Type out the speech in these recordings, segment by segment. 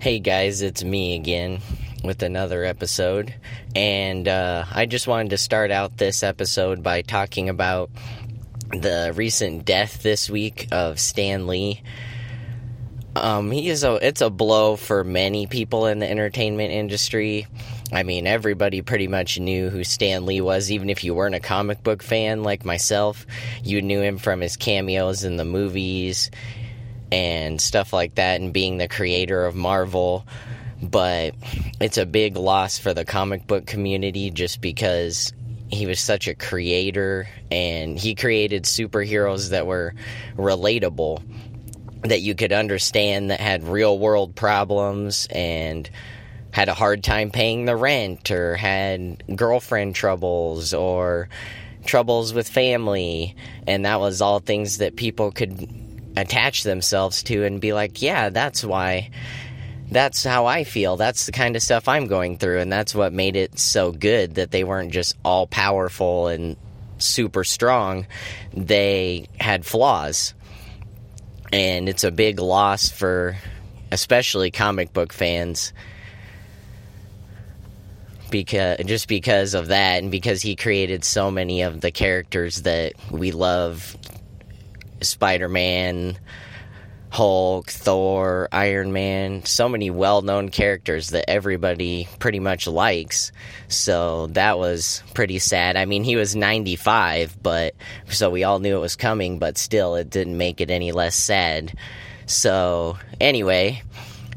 Hey guys, it's me again with another episode. And uh, I just wanted to start out this episode by talking about the recent death this week of Stan Lee. Um, he is a it's a blow for many people in the entertainment industry. I mean, everybody pretty much knew who Stan Lee was, even if you weren't a comic book fan like myself. You knew him from his cameos in the movies and stuff like that, and being the creator of Marvel. But it's a big loss for the comic book community just because he was such a creator and he created superheroes that were relatable that you could understand that had real world problems and had a hard time paying the rent or had girlfriend troubles or troubles with family and that was all things that people could attach themselves to and be like yeah that's why that's how I feel. That's the kind of stuff I'm going through. And that's what made it so good that they weren't just all powerful and super strong. They had flaws. And it's a big loss for especially comic book fans because just because of that and because he created so many of the characters that we love Spider-Man, Hulk, Thor, Iron Man, so many well-known characters that everybody pretty much likes. So that was pretty sad. I mean, he was 95, but so we all knew it was coming, but still it didn't make it any less sad. So, anyway,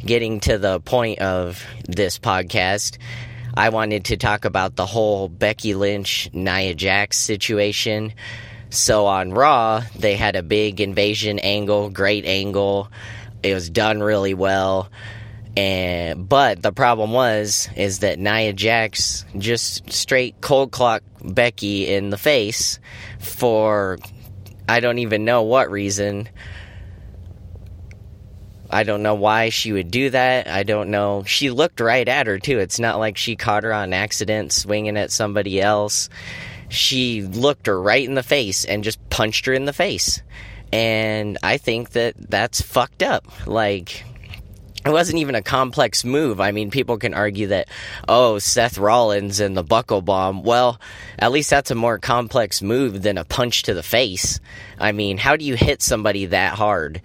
getting to the point of this podcast, I wanted to talk about the whole Becky Lynch Nia Jax situation. So on Raw, they had a big invasion angle, great angle. It was done really well. And but the problem was is that Nia Jax just straight cold clock Becky in the face for I don't even know what reason. I don't know why she would do that. I don't know. She looked right at her too. It's not like she caught her on accident swinging at somebody else she looked her right in the face and just punched her in the face. And I think that that's fucked up. Like, it wasn't even a complex move. I mean, people can argue that, oh, Seth Rollins and the buckle bomb. Well, at least that's a more complex move than a punch to the face. I mean, how do you hit somebody that hard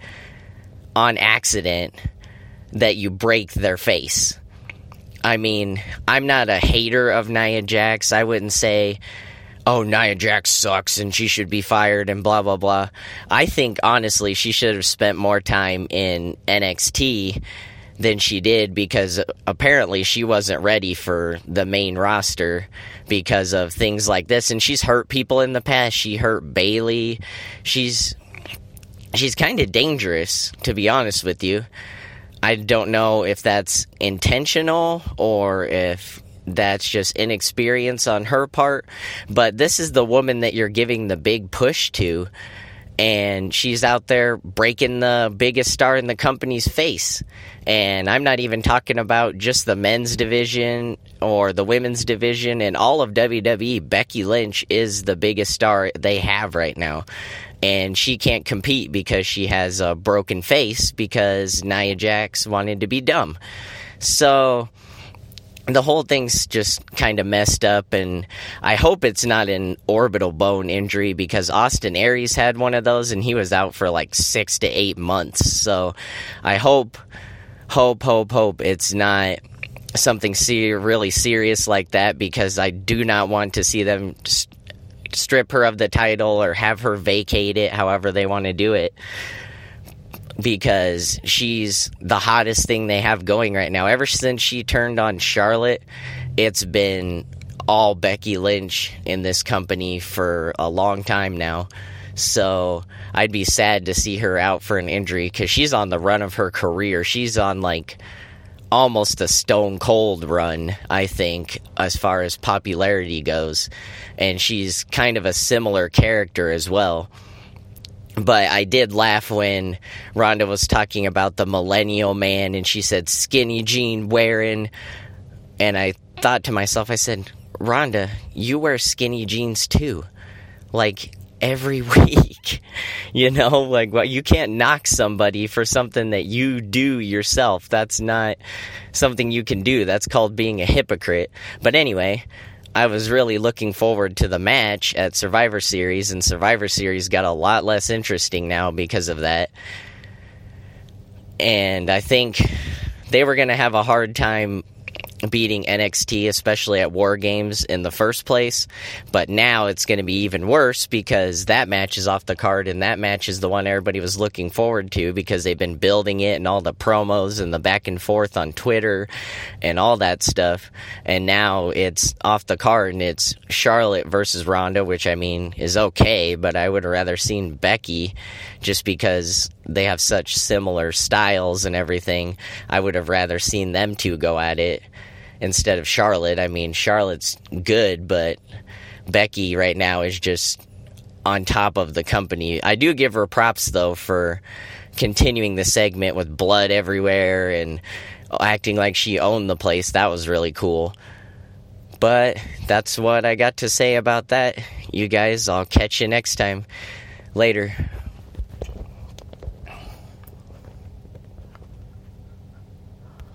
on accident that you break their face? I mean, I'm not a hater of Nia Jax. I wouldn't say oh, Nia Jax sucks and she should be fired and blah, blah, blah. I think, honestly, she should have spent more time in NXT than she did because apparently she wasn't ready for the main roster because of things like this. And she's hurt people in the past. She hurt Bayley She's. She's kind of dangerous, to be honest with you. I don't know if that's intentional or if that's just inexperience on her part. But this is the woman that you're giving the big push to. And she's out there breaking the biggest star in the company's face. And I'm not even talking about just the men's division or the women's division and all of WWE. Becky Lynch is the biggest star they have right now. And she can't compete because she has a broken face because Nia Jax wanted to be dumb. So the whole thing's just kind of messed up and i hope it's not an orbital bone injury because austin aries had one of those and he was out for like six to eight months. So i hope hope hope hope it's not something ser- really serious like that because i do not want to see them st- strip her of the title or have her vacate it however they want to do it because she's the hottest thing they have going right now. Ever since she turned on Charlotte, it's been all Becky Lynch in this company for a long time now. So I'd be sad to see her out for an injury because she's on the run of her career. She's on like almost a stone cold run, I think, as far as popularity goes. And she's kind of a similar character as well but I did laugh when Ronda was talking about the millennial man and she said skinny jean wearing. And I thought to myself, I said, Ronda, you wear skinny jeans too. Like, every week. you know, like well, you can't knock somebody for something that you do yourself. That's not something you can do. That's called being a hypocrite. But anyway, I was really looking forward to the match at Survivor Series, and Survivor Series got a lot less interesting now because of that. And I think they were going to have a hard time beating NXT, especially at War Games in the first place. But now it's going to be even worse because that match is off the card, and that match is the one everybody was looking forward to because they've been building it and all the promos and the back and forth on Twitter and all that stuff. And now it's off the card, and it's Charlotte versus Ronda, which I mean is okay, but I would have rather seen Becky just because they have such similar styles and everything. I would have rather seen them two go at it instead of Charlotte. I mean, Charlotte's good, but Becky right now is just on top of the company. I do give her props though for continuing the segment with blood everywhere and acting like she owned the place. That was really cool. But that's what I got to say about that. You guys, I'll catch you next time. Later.